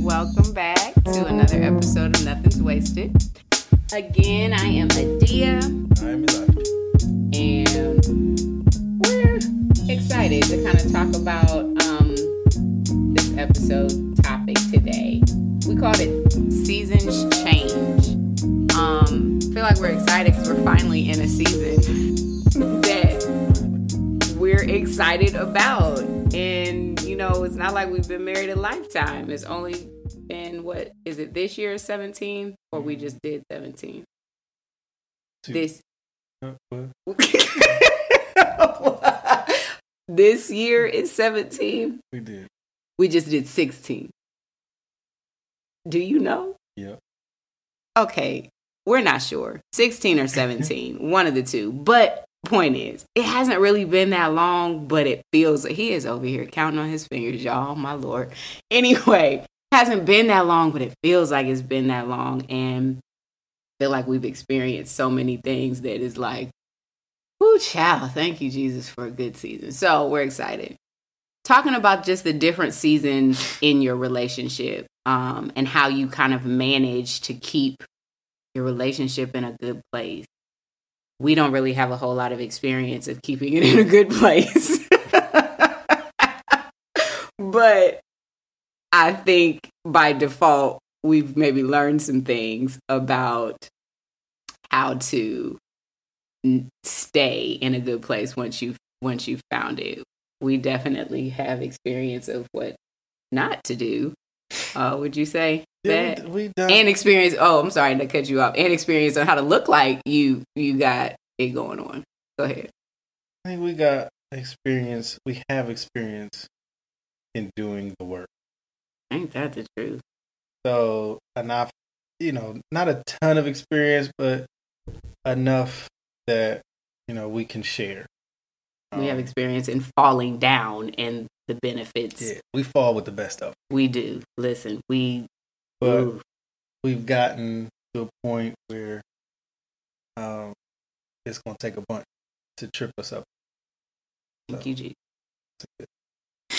Welcome back to another episode of Nothing's Wasted. Again, I am Adia. I'm Elisha. and we're excited to kind of talk about um, episode topic today. We called it Seasons Change. Um, I feel like we're excited because we're finally in a season that we're excited about. And, you know, it's not like we've been married a lifetime. It's only been, what, is it this year, 17? Or we just did 17? Two. This Uh, what? this year is 17. We did. We just did 16. Do you know? Yep. Okay, we're not sure. 16 or 17, one of the two. But point is, it hasn't really been that long, but it feels like he is over here counting on his fingers, y'all. My lord. Anyway, hasn't been that long, but it feels like it's been that long and I feel like we've experienced so many things that is like, Ooh, child, thank you, Jesus, for a good season. So we're excited. Talking about just the different seasons in your relationship um, and how you kind of manage to keep your relationship in a good place. We don't really have a whole lot of experience of keeping it in a good place. but I think by default, we've maybe learned some things about how to stay in a good place once you once you've found it. We definitely have experience of what not to do. Uh, would you say? Yeah, That- we, we and experience. Oh, I'm sorry to cut you off. And experience on how to look like you you got it going on. Go ahead. I think we got experience. We have experience in doing the work. Ain't that the truth? So enough, you know, not a ton of experience, but enough that you know we can share. We have Um, experience in falling down and the benefits. Yeah, we fall with the best of. 'em. We do. Listen, we. But ooh, we've gotten to a point where um, it's going to take a bunch to trip us up. thank you, G.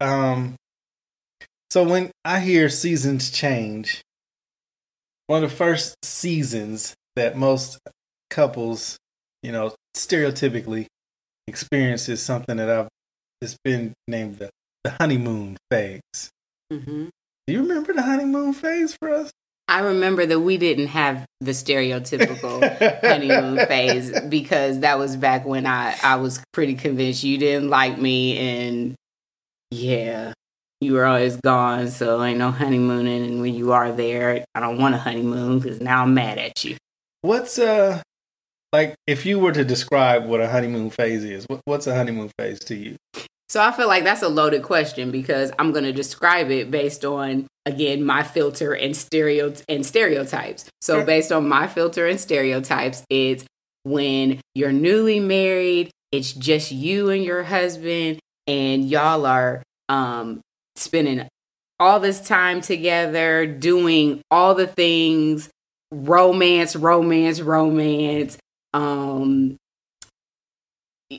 Um, so when I hear seasons change, one of the first seasons that most couples, you know, stereotypically experience is something that I've it's been named the, the honeymoon phase. hmm Do you remember the honeymoon phase for us? I remember that we didn't have the stereotypical honeymoon phase because that was back when I, I was pretty convinced you didn't like me and yeah, you were always gone, so ain't no honeymooning. And when you are there, I don't want a honeymoon because now I'm mad at you. What's uh like if you were to describe what a honeymoon phase is? What, what's a honeymoon phase to you? So I feel like that's a loaded question because I'm going to describe it based on again my filter and stereo and stereotypes. So Sure. based on my filter and stereotypes, it's when you're newly married, it's just you and your husband and y'all are um spending all this time together doing all the things romance romance romance um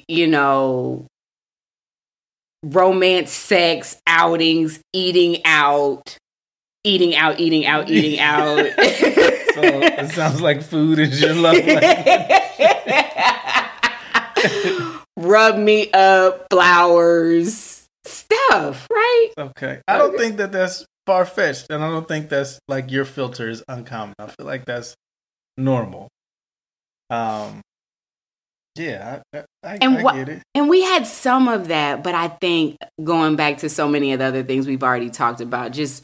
you know romance, sex, outings, eating out, eating out, eating out, eating out. So it sounds like food is your love language. Rub me up, flowers, stuff, right? Okay. I don't think that that's far fetched, and I don't think that's like your filter is uncommon. I feel like that's normal. Um, yeah, I, I, And I get it. And we had some of that, but I think going back to so many of the other things we've already talked about, just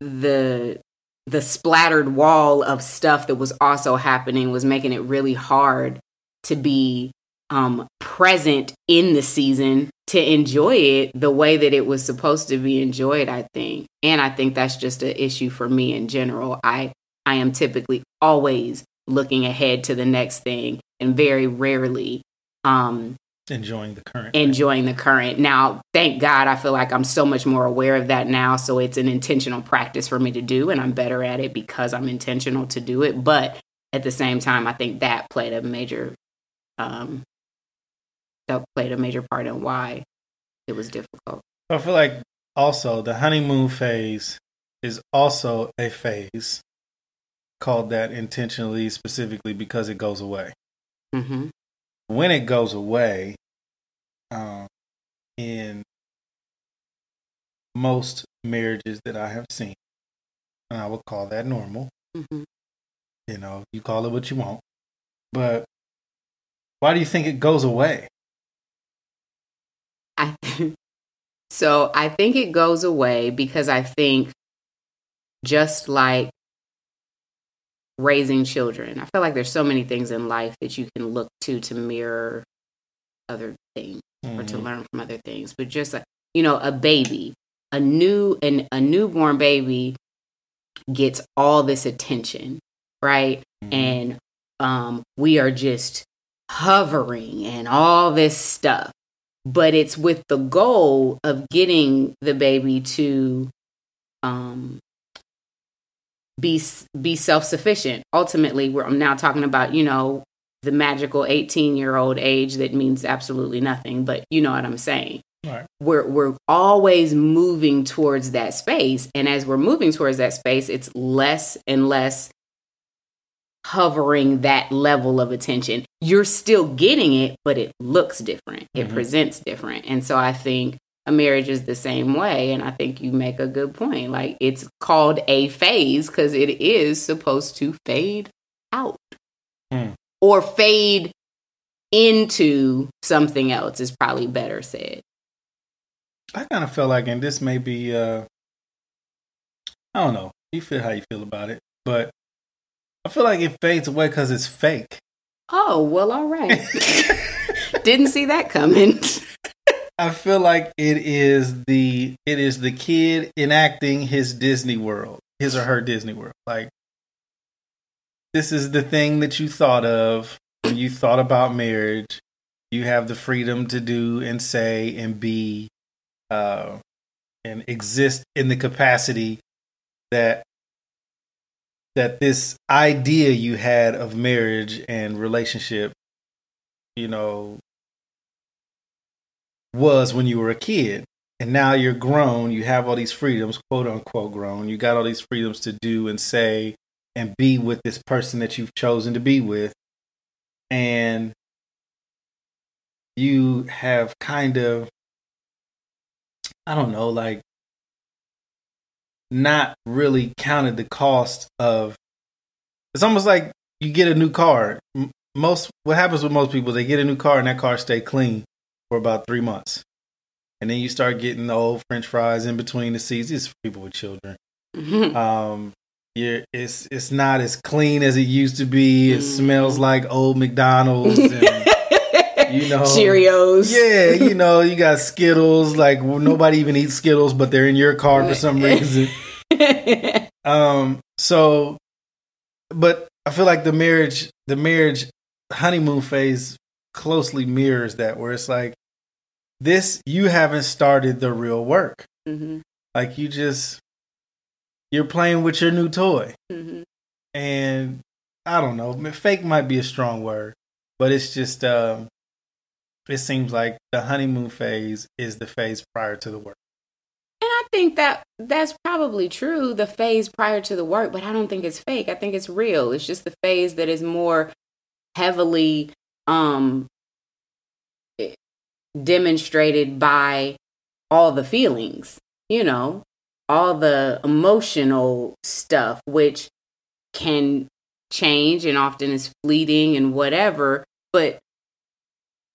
the the splattered wall of stuff that was also happening was making it really hard to be um, present in the season to enjoy it the way that it was supposed to be enjoyed. I think, and I think that's just an issue for me in general. I I am typically always looking ahead to the next thing, and very rarely um, enjoying the current enjoying the current. Now thank god i feel like i'm so much more aware of that now so it's an intentional practice for me to do and i'm better at it because i'm intentional to do it but at the same time i think that played a major um that played a major part in why it was difficult. I feel like also the honeymoon phase is also a phase called that intentionally specifically because it goes away mm-hmm. when it goes away um, in most marriages that I have seen. And I would call that normal. Mm-hmm. You know, you call it what you want. But why do you think it goes away? I so I think it goes away because I think just like raising children, I feel like there's so many things in life that you can look to to mirror other things mm-hmm. or to mm-hmm. learn from other things. But just a, you know, a baby, a new and a newborn baby gets all this attention, right? Mm-hmm. And um, we are just hovering and all this stuff. But it's with the goal of getting the baby to um, be be self sufficient. Ultimately, we're I'm now talking about you know the magical 18 year old age that means absolutely nothing, but you know what I'm saying. Right. We're we're always moving towards that space, and as we're moving towards that space, it's less and less hovering that level of attention. You're still getting it, but it looks different. It mm-hmm. presents different, and so I think a marriage is the same way. And I think you make a good point. Like it's called a phase because it is supposed to fade out. Mm or fade into something else is probably better said. I kind of feel like, and this may be, uh, I don't know. You feel how you feel about it, but I feel like it fades away because it's fake. Oh well, all right. Didn't see that coming. I feel like it is the it is the kid enacting his Disney World, his or her Disney World. Like this is the thing that you thought of when you thought about marriage. You have the freedom to do and say and be uh, and exist in the capacity that that this idea you had of marriage and relationship, you know, was when you were a kid. And now you're grown, you have all these freedoms, quote unquote grown. You got all these freedoms to do and say and be with this person that you've chosen to be with. And you have kind of, I don't know, like not really counted the cost of it's almost like you get a new car. Most what happens with most people, they get a new car and that car stay clean for about three months, and then you start getting the old French fries in between the seats. It's for people with children. Mm-hmm. Um, you're, it's it's not as clean as it used to be. It mm. smells like old McDonald's. And, you know, Cheerios. Yeah, you know, you got Skittles. Like nobody even eats Skittles, but they're in your car for some reason. um. So, but I feel like the marriage, the marriage honeymoon phase, closely mirrors that, where it's like this: you haven't started the real work. Mm-hmm. Like you just you're playing with your new toy. Mm-hmm. And I don't know, fake might be a strong word, but it's just, um, it seems like the honeymoon phase is the phase prior to the work. And I think that that's probably true, the phase prior to the work, but I don't think it's fake. I think it's real. It's just the phase that is more heavily um demonstrated by all the feelings, you know, all the emotional stuff, which can change and often is fleeting and whatever. But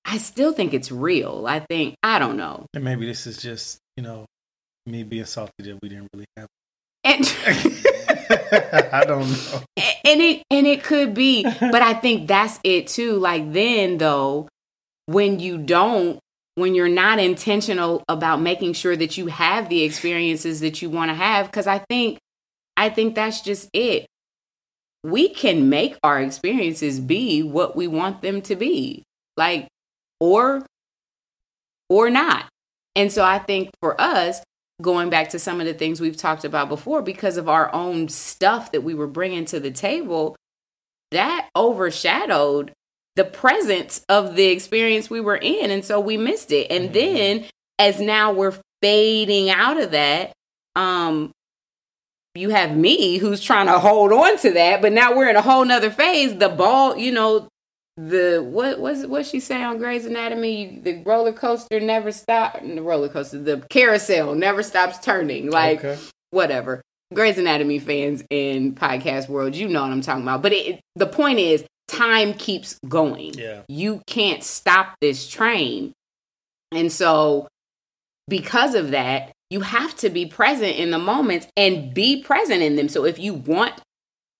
I still think it's real. I think, I don't know. And maybe this is just, you know, me being salty that we didn't really have. And I don't know. And it and it could be, but I think that's it too. Like then though, when you don't when you're not intentional about making sure that you have the experiences that you want to have because i think i think that's just it we can make our experiences be what we want them to be like or or not. And so I think for us, going back to some of the things we've talked about before, because of our own stuff that we were bringing to the table, that overshadowed the presence of the experience we were in. And so we missed it. And mm-hmm. then as now we're fading out of that, um, you have me who's trying to hold on to that, but now we're in a whole nother phase. The ball, you know, the what was what she say on Grey's Anatomy? The roller coaster never stops. The roller coaster, the carousel never stops turning. Like okay. whatever. Grey's Anatomy fans in podcast world, you know what I'm talking about. But it, the point is, time keeps going. Yeah. You can't stop this train, and so because of that, you have to be present in the moments and be present in them. So if you want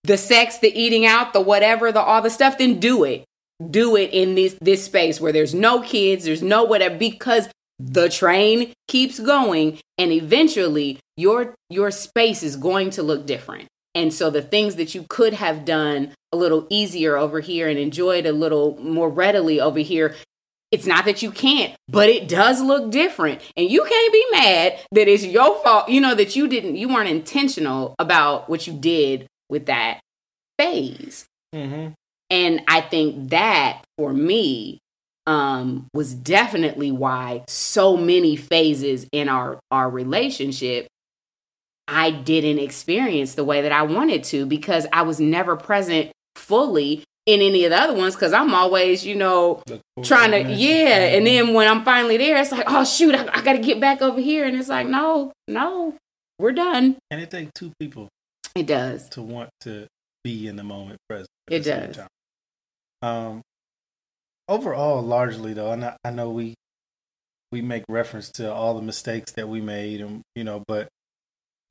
the sex, the eating out, the whatever, the all the stuff, then do it do it in this this space where there's no kids, there's no whatever because the train keeps going and eventually your your space is going to look different. And so the things that you could have done a little easier over here and enjoyed a little more readily over here, it's not that you can't, but it does look different. And you can't be mad that it's your fault, you know, that you didn't, you weren't intentional about what you did with that phase. Mm-hmm. And I think that for me um, was definitely why so many phases in our, our relationship I didn't experience the way that I wanted to because I was never present fully in any of the other ones because I'm always, you know, trying to, yeah. And then when I'm finally there, it's like, oh, shoot, I, I got to get back over here. And it's like, no, no, we're done. And it takes two people. It does. To want to be in the moment present. It does. Um, overall, largely though, I I know we we make reference to all the mistakes that we made, and you know, but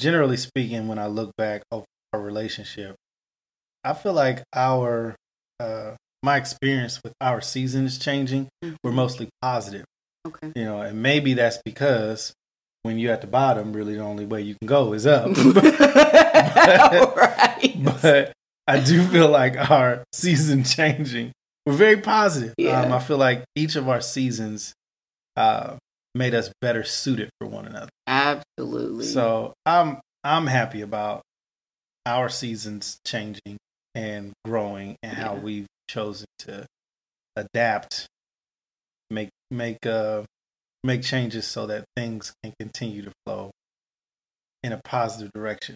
generally speaking, when I look back over our relationship, I feel like our uh, my experience with our seasons changing mm-hmm. were mostly positive. Okay. You know, and maybe that's because when you're at the bottom, really the only way you can go is up. but, right. but I do feel like our season changing. We're very positive. Yeah. Um, I feel like each of our seasons uh, made us better suited for one another. Absolutely. So I'm I'm happy about our seasons changing and growing and yeah. how we've chosen to adapt, make make uh make changes so that things can continue to flow in a positive direction.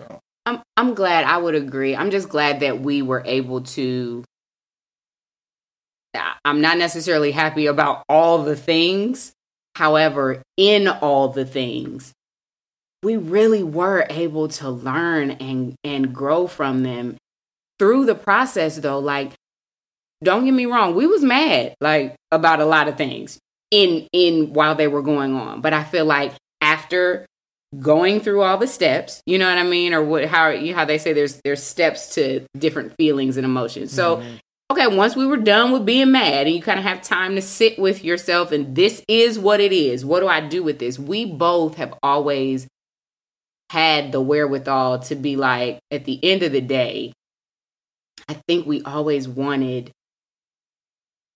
So I'm I'm glad I would agree. I'm just glad that we were able to I'm not necessarily happy about all the things. However, in all the things, we really were able to learn and and grow from them. Through the process though like don't get me wrong we was mad like about a lot of things in in while they were going on. But i feel like after going through all the steps you know what i mean? Or what how how they say there's there's steps to different feelings and emotions. So mm-hmm. Okay once we were done with being mad and you kind of have time to sit with yourself and this is what it is what do i do with this we both have always had the wherewithal to be like at the end of the day i think we always wanted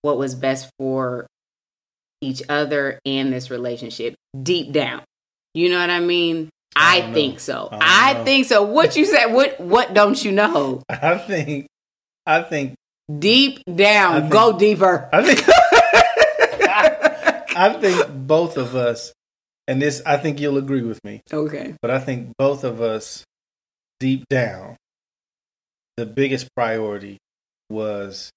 what was best for each other and this relationship deep down you know what I mean? I, I think so. I, I think so. What you said? What what don't you know? I think. I think deep down. Think, go deeper. I think. I think both of us, and this I think you'll agree with me. Okay. But I think both of us, deep down, the biggest priority was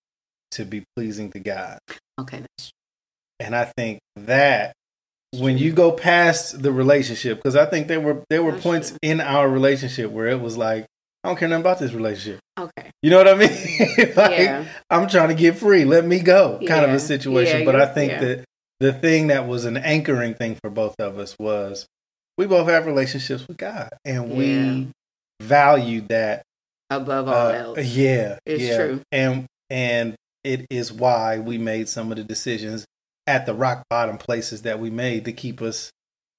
to be pleasing to God. Okay. And I think that when you go past the relationship, because I think there were there were That's points true. in our relationship where it was like, I don't care nothing about this relationship. Okay. You know what I mean? like, yeah. I'm trying to get free. Let me go. Kind of a situation. Yeah, but I think that the thing that was an anchoring thing for both of us was we both have relationships with God, and we valued that above all uh, else. Yeah, it's yeah. true. And and it is why we made some of the decisions at the rock bottom places that we made to keep us.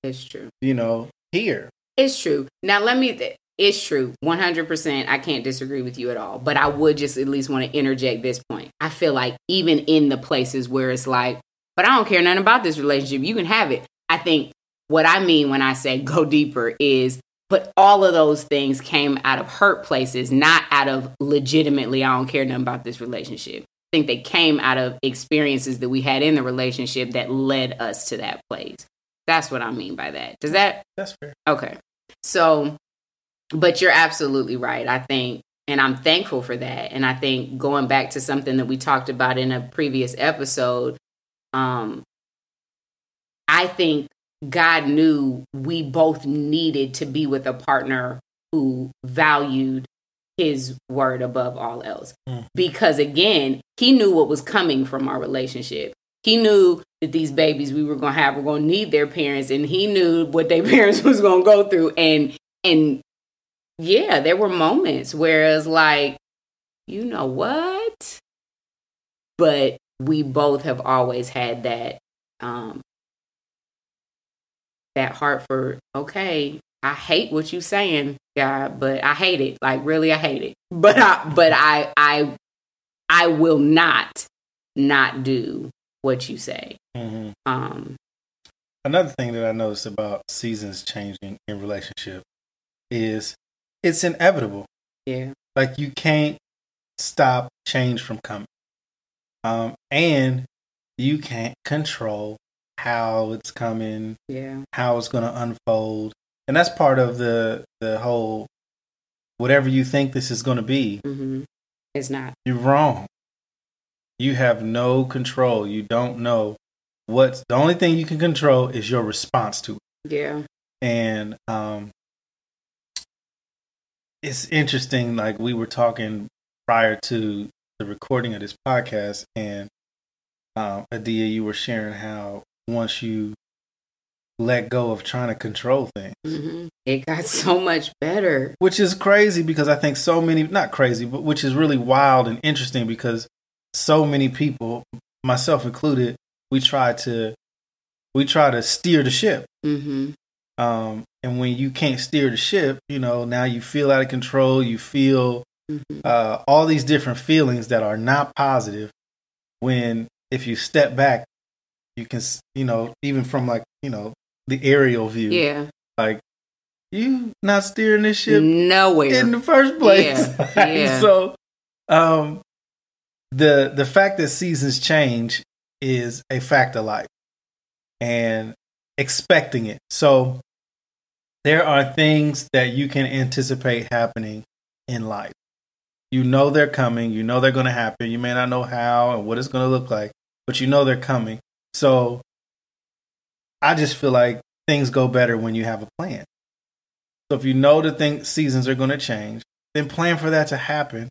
It's true. You know, here. It's true. Now let me. It's true, one hundred percent. I can't disagree with you at all. But I would just at least want to interject this point. I feel like even in the places where it's like but I don't care nothing about this relationship. You can have it. I think what I mean when I say go deeper is but all of those things came out of hurt places, not out of legitimately, I don't care nothing about this relationship. I think they came out of experiences that we had in the relationship that led us to that place. That's what I mean by that. Does that? That's fair. Okay. So, but you're absolutely right. I think, and I'm thankful for that. And I think going back to something that we talked about in a previous episode, um, I think God knew we both needed to be with a partner who valued his word above all else. Mm. Because again, he knew what was coming from our relationship. He knew that these babies we were going to have were going to need their parents and he knew what their parents was going to go through and and yeah, there were moments where it's like you know what? But we both have always had that um that heart for okay i hate what you saying god but i hate it. Like really i hate it. But i but i i i will not not do what you say. Hmm um Another thing that I noticed about seasons changing in relationship is it's inevitable. yeah Like you can't stop change from coming. Um, and you can't control how it's coming, yeah how it's going to unfold. And that's part of the the whole whatever you think this is going to be, hmm it's not you're wrong. You have no control. You don't know what's the only thing you can control is your response to it. yeah and um it's interesting like we were talking prior to the recording of this podcast and um adia you were sharing how once you let go of trying to control things hmm it got so much better. Which is crazy because i think so many not crazy but which is really wild and interesting because so many people myself included we try to we try to steer the ship. Hmm um, and when you can't steer the ship, you know, now you feel out of control. You feel hmm uh, all these different feelings that are not positive. When if you step back, you can, you know, even from like you know the aerial view, yeah like you not steering this ship nowhere in the first place. Yeah, yeah. so, um, the the fact that seasons change is a fact of life, and expecting it. So, there are things that you can anticipate happening in life. You know they're coming. You know they're going to happen. You may not know how and what it's going to look like, but you know they're coming. So, I just feel like things go better when you have a plan. So if you know the thing seasons are going to change, then plan for that to happen,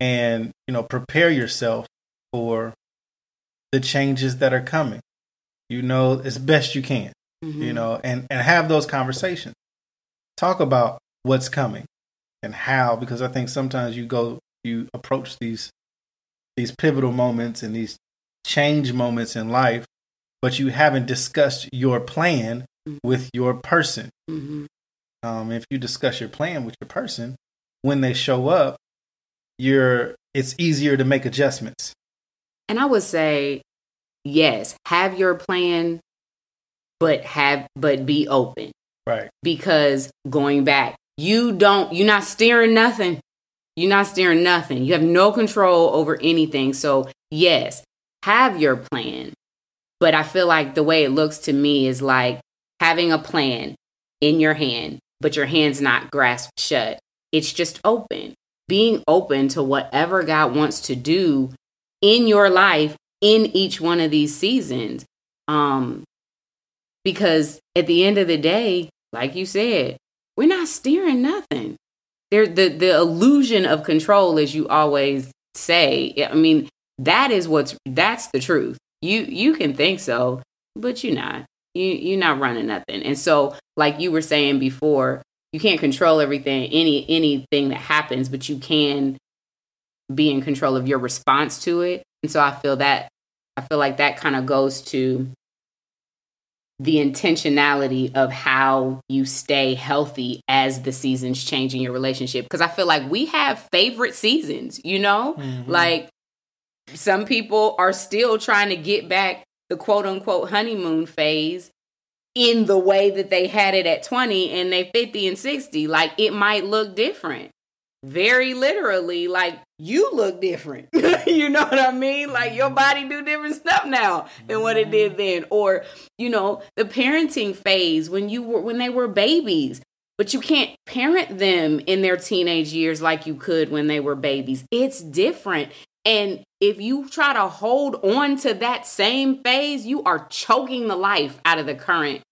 and you know prepare yourself for the changes that are coming. You know as best you can, Mhm. you know, and and have those conversations. Talk about what's coming and how, because I think sometimes you go you approach these these pivotal moments and these change moments in life, but you haven't discussed your plan with your person Mhm. um, if you discuss your plan with your person when they show up you're it's easier to make adjustments And I would say, yes, have your plan, but have but be open right because going back, you don't you're not steering nothing. You're not steering nothing. You have no control over anything. So yes, have your plan. But I feel like the way it looks to me is like having a plan in your hand, but your hand's not grasped shut. It's just open. Being open to whatever God wants to do in your life in each one of these seasons. Um because at the end of the day, like you said, we're not steering nothing. There the the illusion of control as you always say. I mean, that is what's that's the truth. You you can think so, but you're not. You you're not running nothing. And so like you were saying before, you can't control everything any anything that happens, but you can be in control of your response to it. And so I feel that I feel like that kind of goes to the intentionality of how you stay healthy as the seasons change in your relationship. Because i feel like we have favorite seasons you know? Mhm. like some people are still trying to get back the quote unquote honeymoon phase in the way that they had it at 20 and they 50 and 60 like it might look different very literally like you look different. You know what i mean? Like your mm-hmm. body do different stuff now than what it did mm-hmm. then. Or you know the parenting phase when you were when they were babies. But you can't parent them in their teenage years like you could when they were babies. It's different. And if you try to hold on to that same phase, you are choking the life out of the current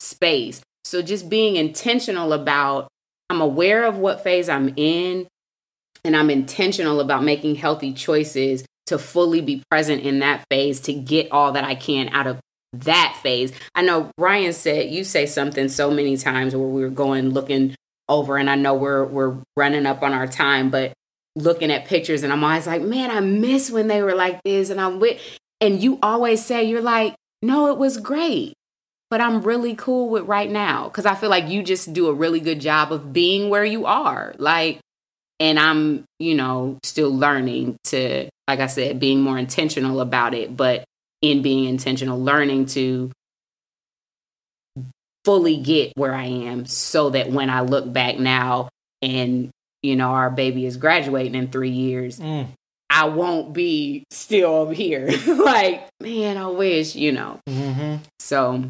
space. So just being intentional about, I'm aware of what phase I'm in, and I'm intentional about making healthy choices to fully be present in that phase to get all that I can out of that phase. I know Ryan said you say something so many times where we were going looking over and I know we're we're running up on our time, but looking at pictures and I'm always like, man, I miss when they were like this. And I'm with, and you always say, you're like, no, it was great, but I'm really cool with right now. Cause I feel like you just do a really good job of being where you are. Like, and I'm, you know, still learning to, like I said, being more intentional about it, but in being intentional, learning to fully get where I am so that when I look back now and you know, our baby is graduating in three years, mm. I won't be still over here. like, man, I wish, you know. Mm-hmm. So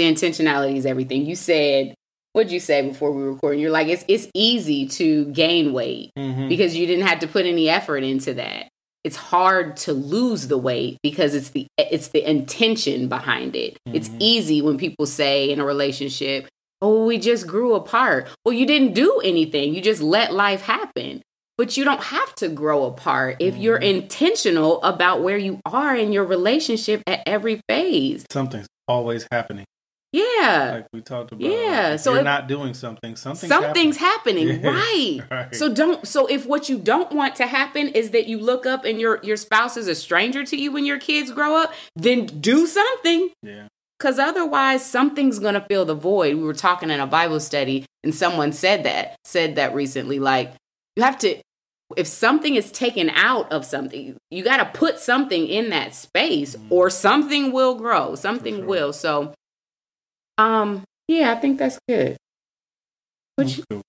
the intentionality is everything. You said, what'd you say before we were recording? You're like, it's it's easy to gain weight mm-hmm. because you didn't have to put any effort into that. It's hard to lose the weight because it's the it's the intention behind it. Mm-hmm. It's easy when people say in a relationship, Oh, we just grew apart. Well, you didn't do anything. You just let life happen. But you don't have to grow apart if you're mm-hmm. intentional about where you are in your relationship at every phase. Something's always happening. Yeah. Like we talked about. Yeah. so you're if, not doing something, something's, something's happening. happening. Yeah. Right. right. So don't so if what you don't want to happen is that you look up and your your spouse is a stranger to you when your kids grow up, then do something. Yeah. Because otherwise, something's going to fill the void. We were talking in a Bible study, and someone said that, said that recently. Like, you have to, if something is taken out of something, you got to put something in that space, mm-hmm. or something will grow. Something sure. will. So, um, yeah, I think that's good. You,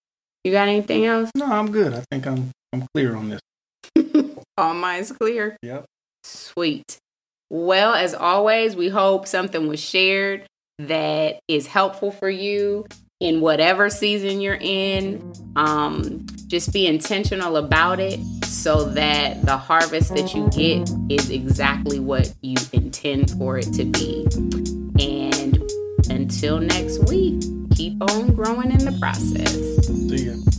you got anything else? No, I'm good. I think I'm I'm clear on this. All mine's clear. Yep. Sweet. Well, as always, we hope something was shared that is helpful for you in whatever season you're in. Um, just be intentional about it so that the harvest that you get is exactly what you intend for it to be. And until next week, keep on growing in the process. See ya.